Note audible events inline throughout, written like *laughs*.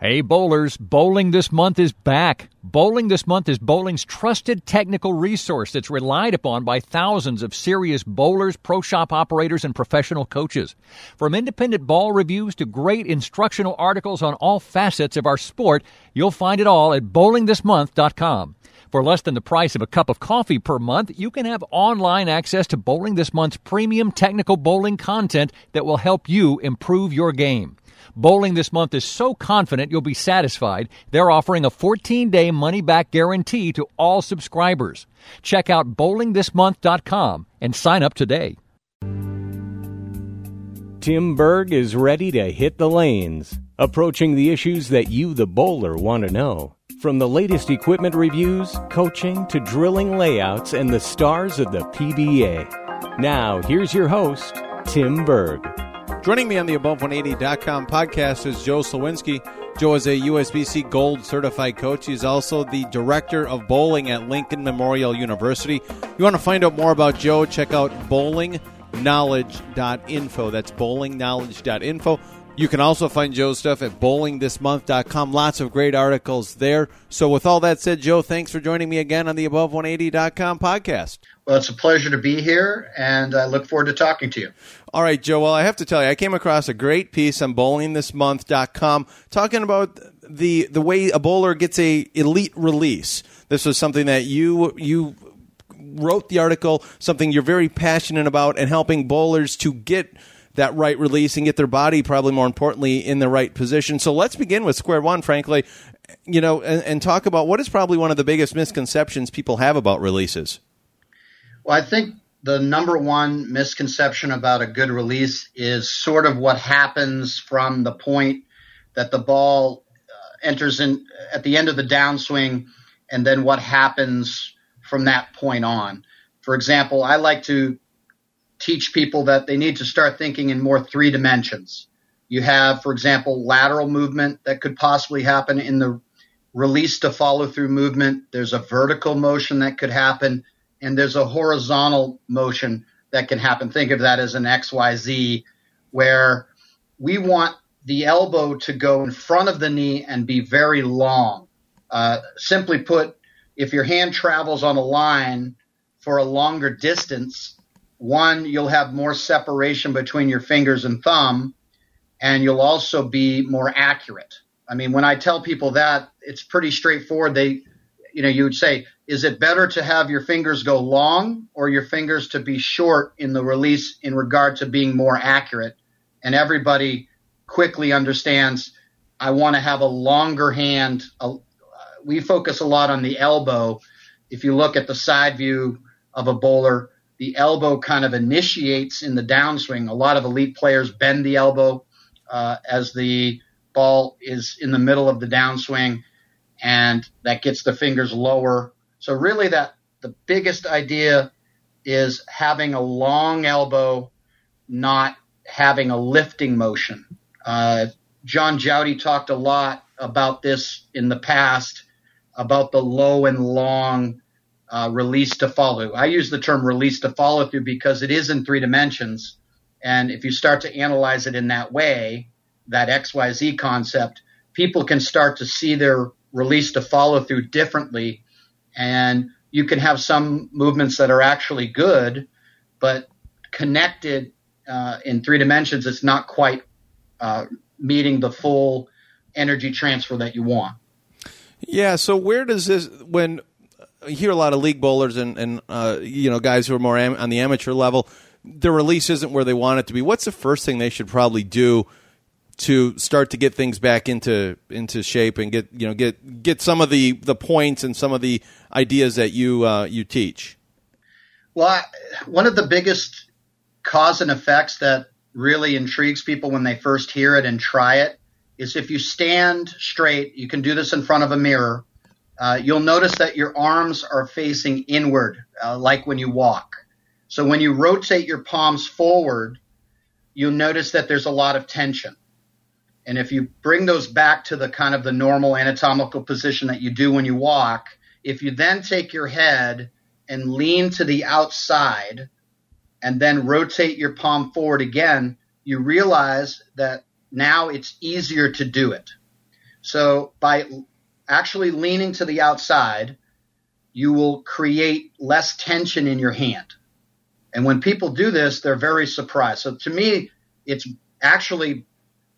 Hey bowlers, bowling this month is back. Bowling this month is bowling's trusted technical resource that's relied upon by thousands of serious bowlers, pro shop operators, and professional coaches. From independent ball reviews to great instructional articles on all facets of our sport, you'll find it all at bowlingthismonth.com. For less than the price of a cup of coffee per month, you can have online access to Bowling This Month's premium technical bowling content that will help you improve your game. Bowling this month is so confident you'll be satisfied, they're offering a 14 day money back guarantee to all subscribers. Check out bowlingthismonth.com and sign up today. Tim Berg is ready to hit the lanes, approaching the issues that you, the bowler, want to know. From the latest equipment reviews, coaching, to drilling layouts, and the stars of the PBA. Now, here's your host, Tim Berg. Joining me on the Above180.com podcast is Joe Slowinski. Joe is a USBC Gold certified coach. He's also the director of bowling at Lincoln Memorial University. You want to find out more about Joe? Check out bowlingknowledge.info. That's bowlingknowledge.info. You can also find Joe's stuff at bowlingthismonth.com. Lots of great articles there. So, with all that said, Joe, thanks for joining me again on the Above180.com podcast. Well, it's a pleasure to be here, and I look forward to talking to you. All right, Joe. Well, I have to tell you, I came across a great piece on bowlingthismonth.com talking about the the way a bowler gets a elite release. This was something that you you wrote the article, something you're very passionate about, and helping bowlers to get that right release and get their body, probably more importantly, in the right position. So let's begin with square one, frankly, you know, and, and talk about what is probably one of the biggest misconceptions people have about releases. Well, I think the number one misconception about a good release is sort of what happens from the point that the ball uh, enters in at the end of the downswing and then what happens from that point on. For example, I like to teach people that they need to start thinking in more three dimensions. You have, for example, lateral movement that could possibly happen in the release to follow through movement. There's a vertical motion that could happen, and there's a horizontal motion that can happen. Think of that as an XYZ, where we want the elbow to go in front of the knee and be very long. Uh, simply put, if your hand travels on a line for a longer distance, one, you'll have more separation between your fingers and thumb, and you'll also be more accurate. I mean, when I tell people that, it's pretty straightforward. They, you know, you would say, is it better to have your fingers go long or your fingers to be short in the release in regard to being more accurate? And everybody quickly understands I want to have a longer hand. we focus a lot on the elbow. If you look at the side view of a bowler, the elbow kind of initiates in the downswing. A lot of elite players bend the elbow uh, as the ball is in the middle of the downswing, and that gets the fingers lower. So really, that the biggest idea is having a long elbow, not having a lifting motion. Uh, John Jowdy talked a lot about this in the past about the low and long uh, release to follow. I use the term release to follow through because it is in three dimensions. And if you start to analyze it in that way, that XYZ concept, people can start to see their release to follow through differently. And you can have some movements that are actually good, but connected uh, in three dimensions, it's not quite uh, meeting the full energy transfer that you want. Yeah. So where does this when you hear a lot of league bowlers and, and uh, you know guys who are more am- on the amateur level. Their release isn't where they want it to be. What's the first thing they should probably do to start to get things back into into shape and get you know get get some of the the points and some of the ideas that you uh, you teach? Well, I, one of the biggest cause and effects that really intrigues people when they first hear it and try it is if you stand straight. You can do this in front of a mirror uh, you'll notice that your arms are facing inward, uh, like when you walk. So when you rotate your palms forward, you'll notice that there's a lot of tension. And if you bring those back to the kind of the normal anatomical position that you do when you walk, if you then take your head and lean to the outside and then rotate your palm forward again, you realize that now it's easier to do it. So by actually leaning to the outside, you will create less tension in your hand. And when people do this, they're very surprised. So to me, it's actually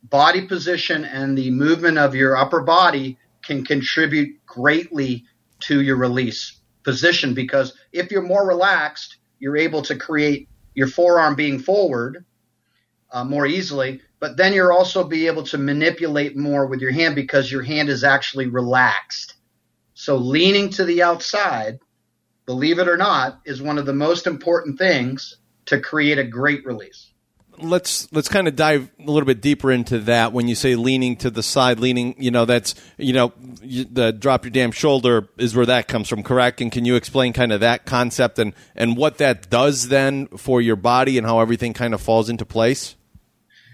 body position and the movement of your upper body can contribute greatly to your release position because if you're more relaxed, you're able to create your forearm being forward uh, more easily, but then you're also be able to manipulate more with your hand because your hand is actually relaxed. So leaning to the outside, believe it or not, is one of the most important things to create a great release let's let's kind of dive a little bit deeper into that. When you say leaning to the side, leaning, you know, that's you know, you, the drop your damn shoulder is where that comes from, correct? And can you explain kind of that concept and and what that does then for your body and how everything kind of falls into place?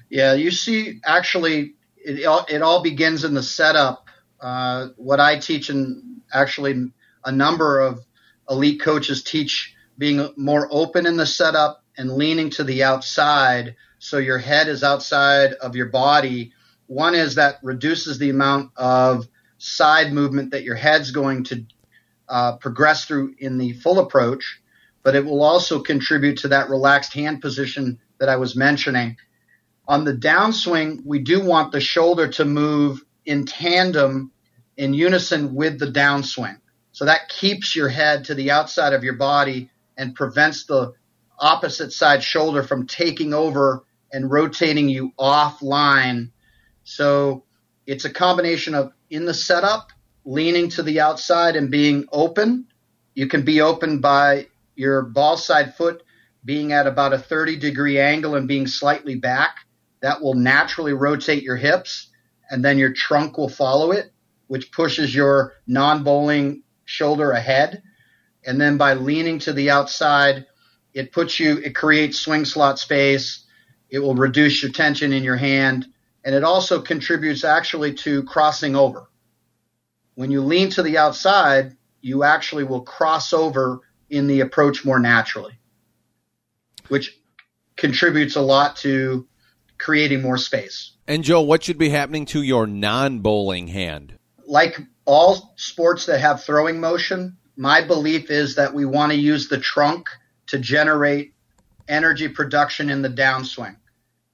Yeah, you see, actually, it all, it all begins in the setup. Uh, what I teach, and actually, a number of elite coaches teach being more open in the setup and leaning to the outside so your head is outside of your body. One is that reduces the amount of side movement that your head's going to uh, progress through in the full approach, but it will also contribute to that relaxed hand position that I was mentioning. On the downswing, we do want the shoulder to move in tandem in unison with the downswing. So that keeps your head to the outside of your body and prevents the opposite side shoulder from taking over and rotating you offline. So it's a combination of in the setup, leaning to the outside and being open. You can be open by your ball side foot being at about a 30 degree angle and being slightly back. That will naturally rotate your hips and then your trunk will follow it, which pushes your non bowling shoulder ahead. And then by leaning to the outside, it puts you, it creates swing slot space. It will reduce your tension in your hand. And it also contributes actually to crossing over. When you lean to the outside, you actually will cross over in the approach more naturally, which contributes a lot to creating more space. And Joe, what should be happening to your non bowling hand? Like all sports that have throwing motion, my belief is that we want to use the trunk to generate energy production in the downswing.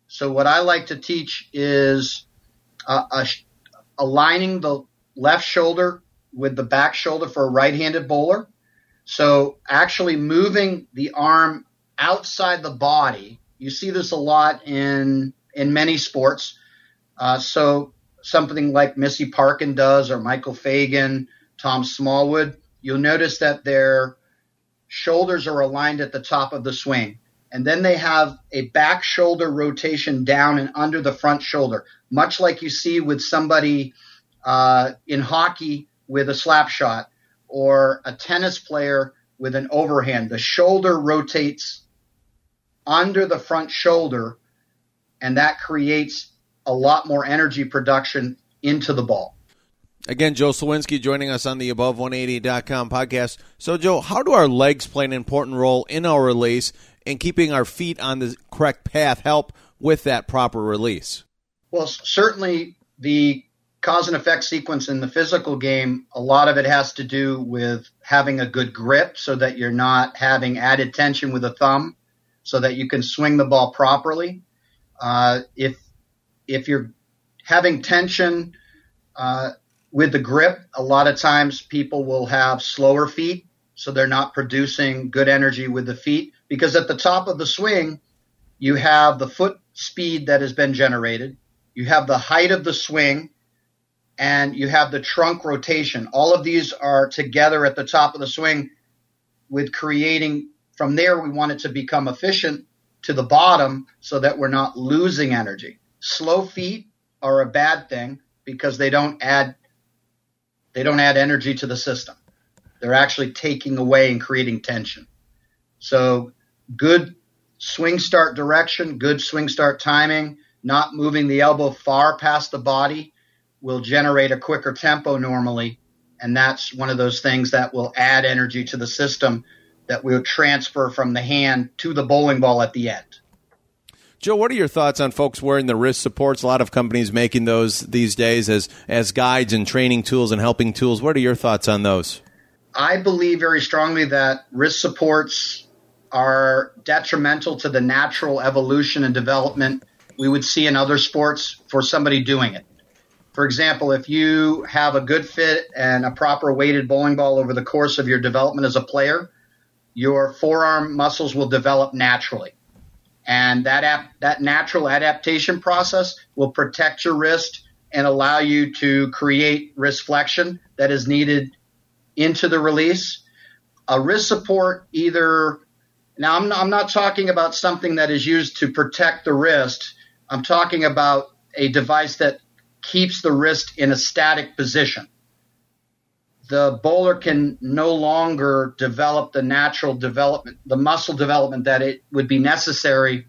So what I like to teach is uh, a, aligning the left shoulder with the back shoulder for a right-handed bowler. So actually moving the arm outside the body. You see this a lot in in many sports. Uh, so something like Missy Parkin does, or Michael Fagan, Tom Smallwood. You'll notice that they're shoulders are aligned at the top of the swing. And then they have a back shoulder rotation down and under the front shoulder, much like you see with somebody uh, in hockey with a slap shot or a tennis player with an overhand. The shoulder rotates under the front shoulder, and that creates a lot more energy production into the ball. Again, Joe Slowinski joining us on the Above180.com podcast. So, Joe, how do our legs play an important role in our release and keeping our feet on the correct path help with that proper release? Well, certainly the cause and effect sequence in the physical game, a lot of it has to do with having a good grip so that you're not having added tension with the thumb so that you can swing the ball properly. Uh, if, if you're having tension, uh, with the grip, a lot of times people will have slower feet, so they're not producing good energy with the feet because at the top of the swing, you have the foot speed that has been generated, you have the height of the swing, and you have the trunk rotation. All of these are together at the top of the swing with creating from there we want it to become efficient to the bottom so that we're not losing energy. Slow feet are a bad thing because they don't add they don't add energy to the system. They're actually taking away and creating tension. So good swing start direction, good swing start timing, not moving the elbow far past the body will generate a quicker tempo normally. And that's one of those things that will add energy to the system that will transfer from the hand to the bowling ball at the end. Joe, what are your thoughts on folks wearing the wrist supports? A lot of companies making those these days as as guides and training tools and helping tools. What are your thoughts on those? I believe very strongly that wrist supports are detrimental to the natural evolution and development we would see in other sports for somebody doing it. For example, if you have a good fit and a proper weighted bowling ball over the course of your development as a player, your forearm muscles will develop naturally. And that ap- that natural adaptation process will protect your wrist and allow you to create wrist flexion that is needed into the release. A wrist support either now I'm I'm not talking about something that is used to protect the wrist. I'm talking about a device that keeps the wrist in a static position. The bowler can no longer develop the natural development, the muscle development that it would be necessary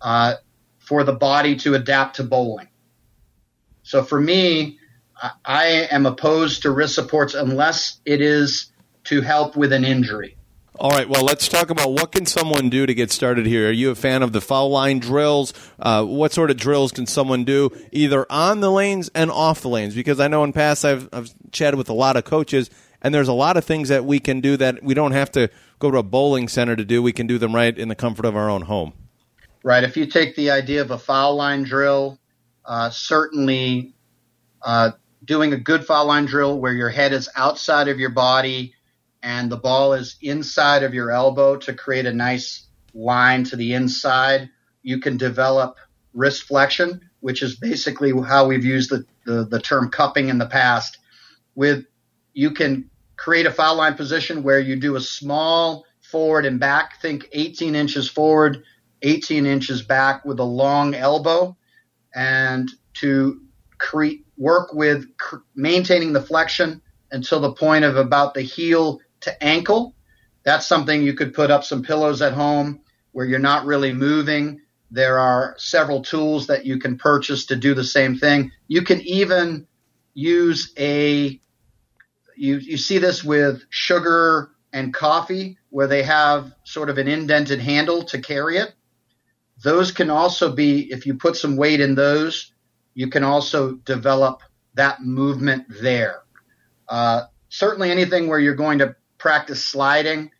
uh, for the body to adapt to bowling. So for me, I am opposed to wrist supports unless it is to help with an injury. All right. Well, let's talk about what can someone do to get started here. Are you a fan of the foul line drills? Uh, what sort of drills can someone do either on the lanes and off the lanes? Because I know in past I've, I've chatted with a lot of coaches, and there's a lot of things that we can do that we don't have to go to a bowling center to do. We can do them right in the comfort of our own home. Right. If you take the idea of a foul line drill, uh, certainly uh, doing a good foul line drill where your head is outside of your body and the ball is inside of your elbow to create a nice line to the inside, you can develop wrist flexion, which is basically how we've used the, the, the term cupping in the past. With you can create a foul line position where you do a small forward and back, think 18 inches forward, 18 inches back with a long elbow, and to create work with cr- maintaining the flexion until the point of about the heel to ankle. That's something you could put up some pillows at home where you're not really moving. There are several tools that you can purchase to do the same thing. You can even use a you you see this with sugar and coffee where they have sort of an indented handle to carry it. Those can also be if you put some weight in those, you can also develop that movement there. Uh, certainly anything where you're going to practice sliding,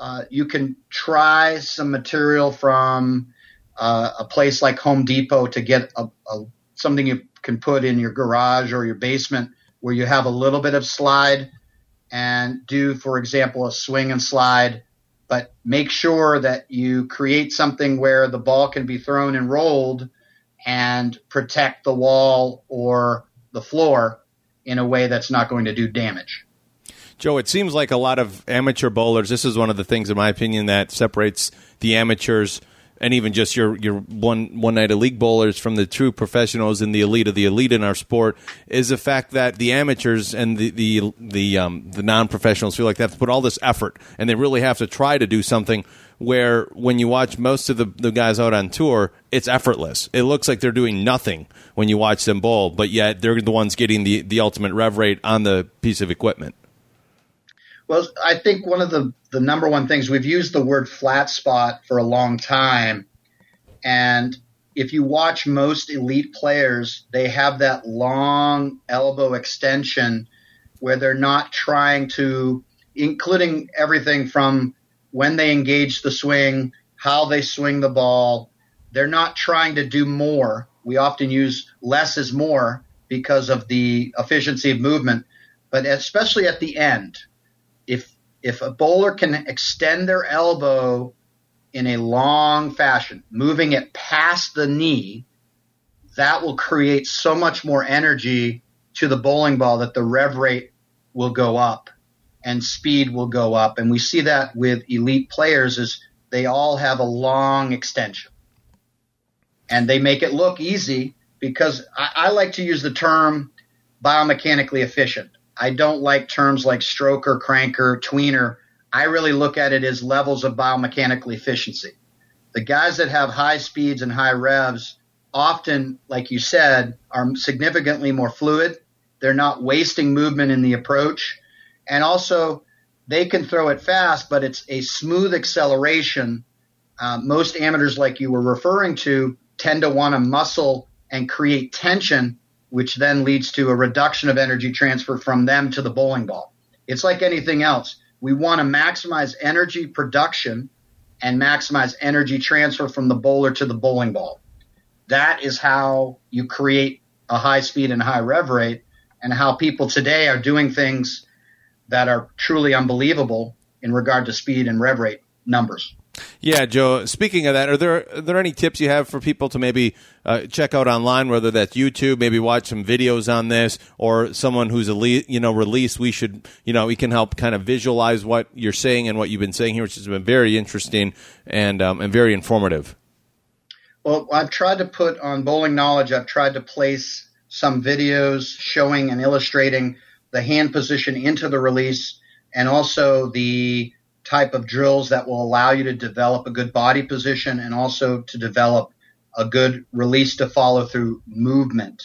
uh, you can try some material from uh, a place like Home Depot to get a, a, something you can put in your garage or your basement where you have a little bit of slide and do, for example, a swing and slide. But make sure that you create something where the ball can be thrown and rolled and protect the wall or the floor in a way that's not going to do damage. Joe, it seems like a lot of amateur bowlers. This is one of the things, in my opinion, that separates the amateurs and even just your your one one night a league bowlers from the true professionals and the elite of the elite in our sport is the fact that the amateurs and the the the um, the non professionals feel like they have to put all this effort and they really have to try to do something. Where when you watch most of the, the guys out on tour, it's effortless. It looks like they're doing nothing when you watch them bowl, but yet they're the ones getting the, the ultimate rev rate on the piece of equipment. Well, I think one of the, the number one things we've used the word flat spot for a long time. And if you watch most elite players, they have that long elbow extension where they're not trying to, including everything from when they engage the swing, how they swing the ball. They're not trying to do more. We often use less is more because of the efficiency of movement, but especially at the end, if a bowler can extend their elbow in a long fashion, moving it past the knee, that will create so much more energy to the bowling ball that the rev rate will go up and speed will go up. And we see that with elite players is they all have a long extension. And they make it look easy because I, I like to use the term biomechanically efficient. I don't like terms like stroker, cranker, tweener. I really look at it as levels of biomechanical efficiency. The guys that have high speeds and high revs often, like you said, are significantly more fluid. They're not wasting movement in the approach. And also, they can throw it fast, but it's a smooth acceleration uh, most amateurs, like you were referring to, tend to want to muscle and create tension, which then leads to a reduction of energy transfer from them to the bowling ball. It's like anything else. We want to maximize energy production and maximize energy transfer from the bowler to the bowling ball. That is how you create a high speed and high rev rate, and how people today are doing things that are truly unbelievable in regard to speed and rev rate numbers. Yeah, Joe. Speaking of that, are there are there any tips you have for people to maybe uh, check out online, whether that's YouTube, maybe watch some videos on this, or someone who's a you know release? We should you know we can help kind of visualize what you're saying and what you've been saying here, which has been very interesting and um, and very informative. Well, I've tried to put on bowling knowledge. I've tried to place some videos showing and illustrating the hand position into the release, and also the type of drills that will allow you to develop a good body position and also to develop a good release to follow through movement.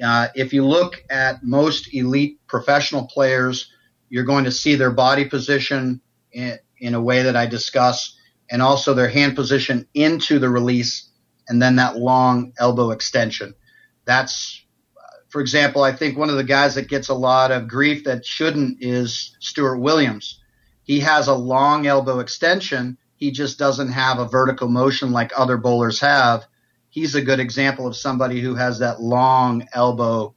Uh, if you look at most elite professional players, you're going to see their body position in, in a way that I discuss, and also their hand position into the release, and then that long elbow extension. That's, for example, I think one of the guys that gets a lot of grief that shouldn't is Stuart Williams he has a long elbow extension. He just doesn't have a vertical motion like other bowlers have. He's a good example of somebody who has that long elbow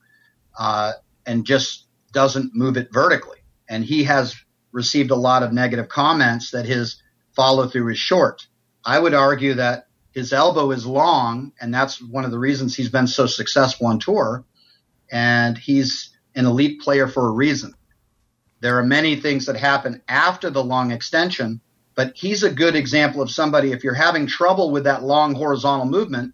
uh, and just doesn't move it vertically. And he has received a lot of negative comments that his follow through is short. I would argue that his elbow is long, and that's one of the reasons he's been so successful on tour. And he's an elite player for a reason. There are many things that happen after the long extension, but he's a good example of somebody, if you're having trouble with that long horizontal movement,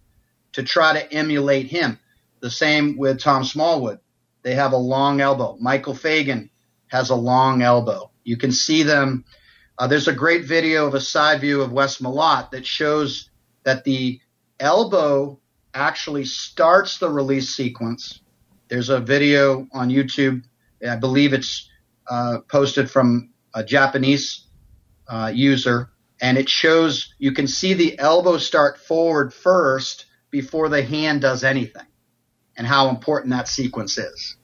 to try to emulate him. The same with Tom Smallwood. They have a long elbow. Michael Fagan has a long elbow. You can see them. Uh, there's a great video of a side view of Wes Malott that shows that the elbow actually starts the release sequence. There's a video on YouTube. I believe it's uh, posted from a Japanese uh, user, and it shows you can see the elbow start forward first before the hand does anything, and how important that sequence is.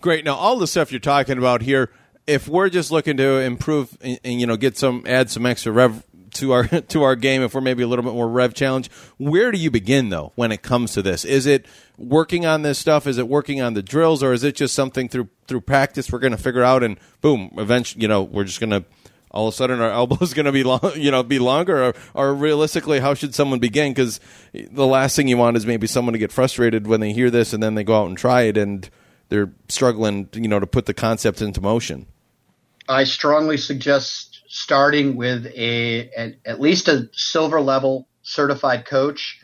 Great. Now, all the stuff you're talking about here, if we're just looking to improve and, and you know get some add some extra rev to our *laughs* to our game if we're maybe a little bit more rev challenge. Where do you begin though when it comes to this? Is it working on this stuff? Is it working on the drills, or is it just something through through practice we're going to figure out and boom, eventually, you know, we're just going to all of a sudden our *laughs* elbow is going to be long, you know, be longer, or, or realistically, how should someone begin? Because the last thing you want is maybe someone to get frustrated when they hear this and then they go out and try it and they're struggling, you know, to put the concept into motion. I strongly suggest starting with a, at least a silver level certified coach,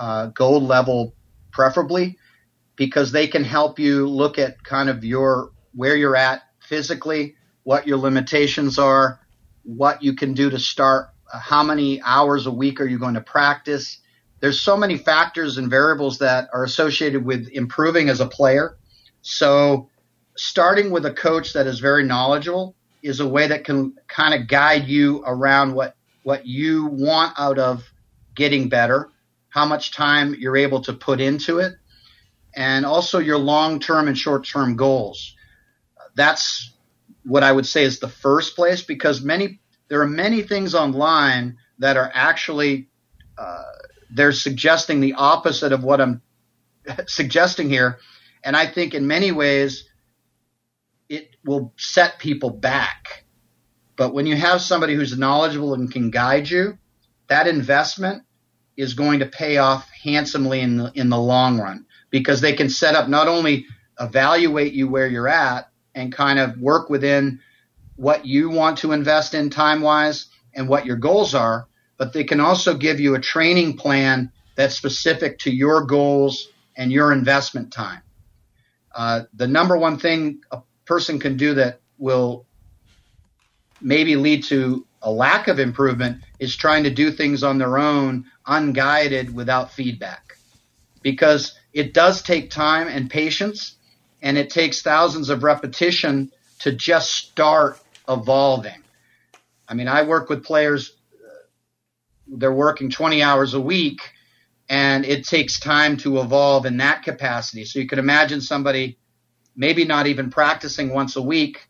uh, gold level preferably, because they can help you look at kind of your where you're at physically, what your limitations are, what you can do to start, uh, how many hours a week are you going to practice. There's so many factors and variables that are associated with improving as a player. So starting with a coach that is very knowledgeable is a way that can kind of guide you around what what you want out of getting better, how much time you're able to put into it, and also your long-term and short-term goals. That's what I would say is the first place because many there are many things online that are actually uh, they're suggesting the opposite of what I'm *laughs* suggesting here, and I think in many ways it will set people back. But when you have somebody who's knowledgeable and can guide you, that investment is going to pay off handsomely in the, in the long run because they can set up not only evaluate you where you're at and kind of work within what you want to invest in time wise and what your goals are, but they can also give you a training plan that's specific to your goals and your investment time. Uh, the number one thing person can do that will maybe lead to a lack of improvement is trying to do things on their own, unguided, without feedback. Because it does take time and patience, and it takes thousands of repetition to just start evolving. I mean, I work with players uh, they're working 20 hours a week and it takes time to evolve in that capacity. So you can imagine somebody maybe not even practicing once a week.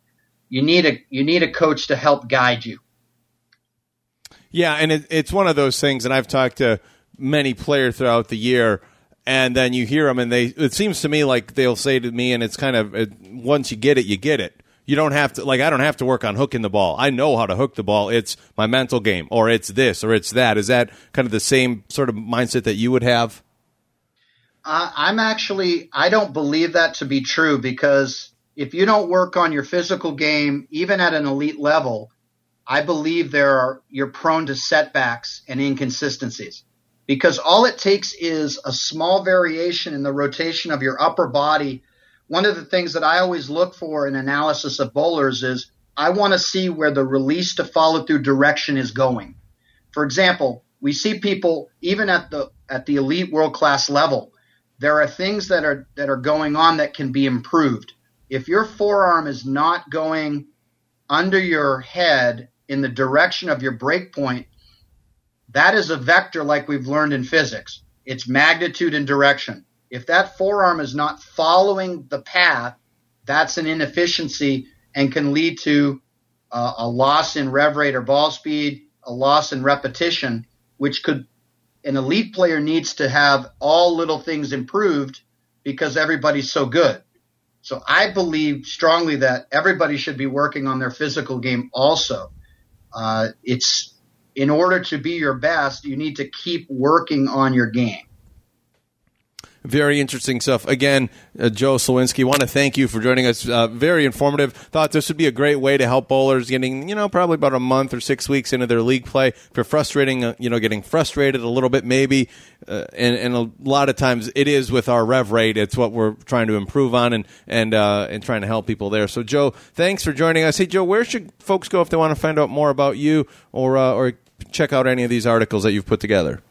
You need a you need a coach to help guide you. Yeah, and it, it's one of those things, and I've talked to many players throughout the year, and then you hear them, and they. It seems to me like they'll say to me, and it's kind of it, once you get it, you get it. You don't have to like I don't have to work on hooking the ball. I know how to hook the ball. It's my mental game, or it's this, or it's that. Is that kind of the same sort of mindset that you would have? Uh, I'm actually I don't believe that to be true because if you don't work on your physical game, even at an elite level, I believe there are you're prone to setbacks and inconsistencies because all it takes is a small variation in the rotation of your upper body. One of the things that I always look for in analysis of bowlers is I want to see where the release to follow through direction is going. For example, we see people even at the at the elite world class level, there are things that are that are going on that can be improved. If your forearm is not going under your head in the direction of your break point, that is a vector like we've learned in physics. It's magnitude and direction. If that forearm is not following the path, that's an inefficiency and can lead to uh, a loss in rev rate or ball speed, a loss in repetition, which could an elite player needs to have all little things improved because everybody's so good. So I believe strongly that everybody should be working on their physical game also. Uh, it's in order to be your best, you need to keep working on your game. Very interesting stuff. Again, uh, Joe Slowinski, want to thank you for joining us. Uh, very informative. Thought this would be a great way to help bowlers getting, you know, probably about a month or six weeks into their league play. If you're frustrating, uh, you know, getting frustrated a little bit, maybe, uh, and, and a lot of times it is with our rev rate. It's what we're trying to improve on and and uh, and trying to help people there. So, Joe, thanks for joining us. Hey, Joe, where should folks go if they want to find out more about you or uh, or check out any of these articles that you've put together?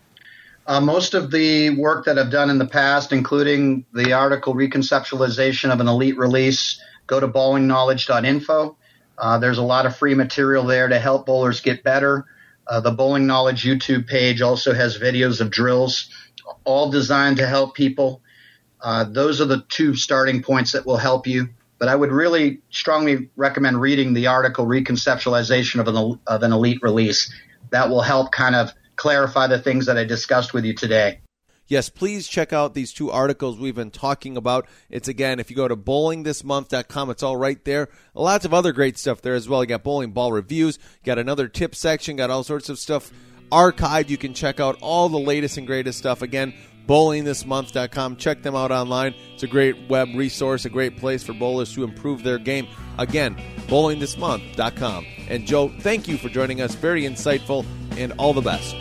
Uh, most of the work that I've done in the past, including the article Reconceptualization of an Elite Release, go to bowlingknowledge.info. Uh, there's a lot of free material there to help bowlers get better. Uh, the Bowling Knowledge YouTube page also has videos of drills, all designed to help people. Uh, those are the two starting points that will help you. But I would really strongly recommend reading the article Reconceptualization of an, of an Elite Release. That will help kind of clarify the things that I discussed with you today. Yes, please check out these two articles we've been talking about. It's again, if you go to bowlingthismonth.com, it's all right there. Lots of other great stuff there as well. You got bowling ball reviews, got another tip section, got all sorts of stuff archived. You can check out all the latest and greatest stuff. Again, bowlingthismonth.com. Check them out online. It's a great web resource, a great place for bowlers to improve their game. Again, bowlingthismonth.com. And Joe, thank you for joining us. Very insightful and all the best.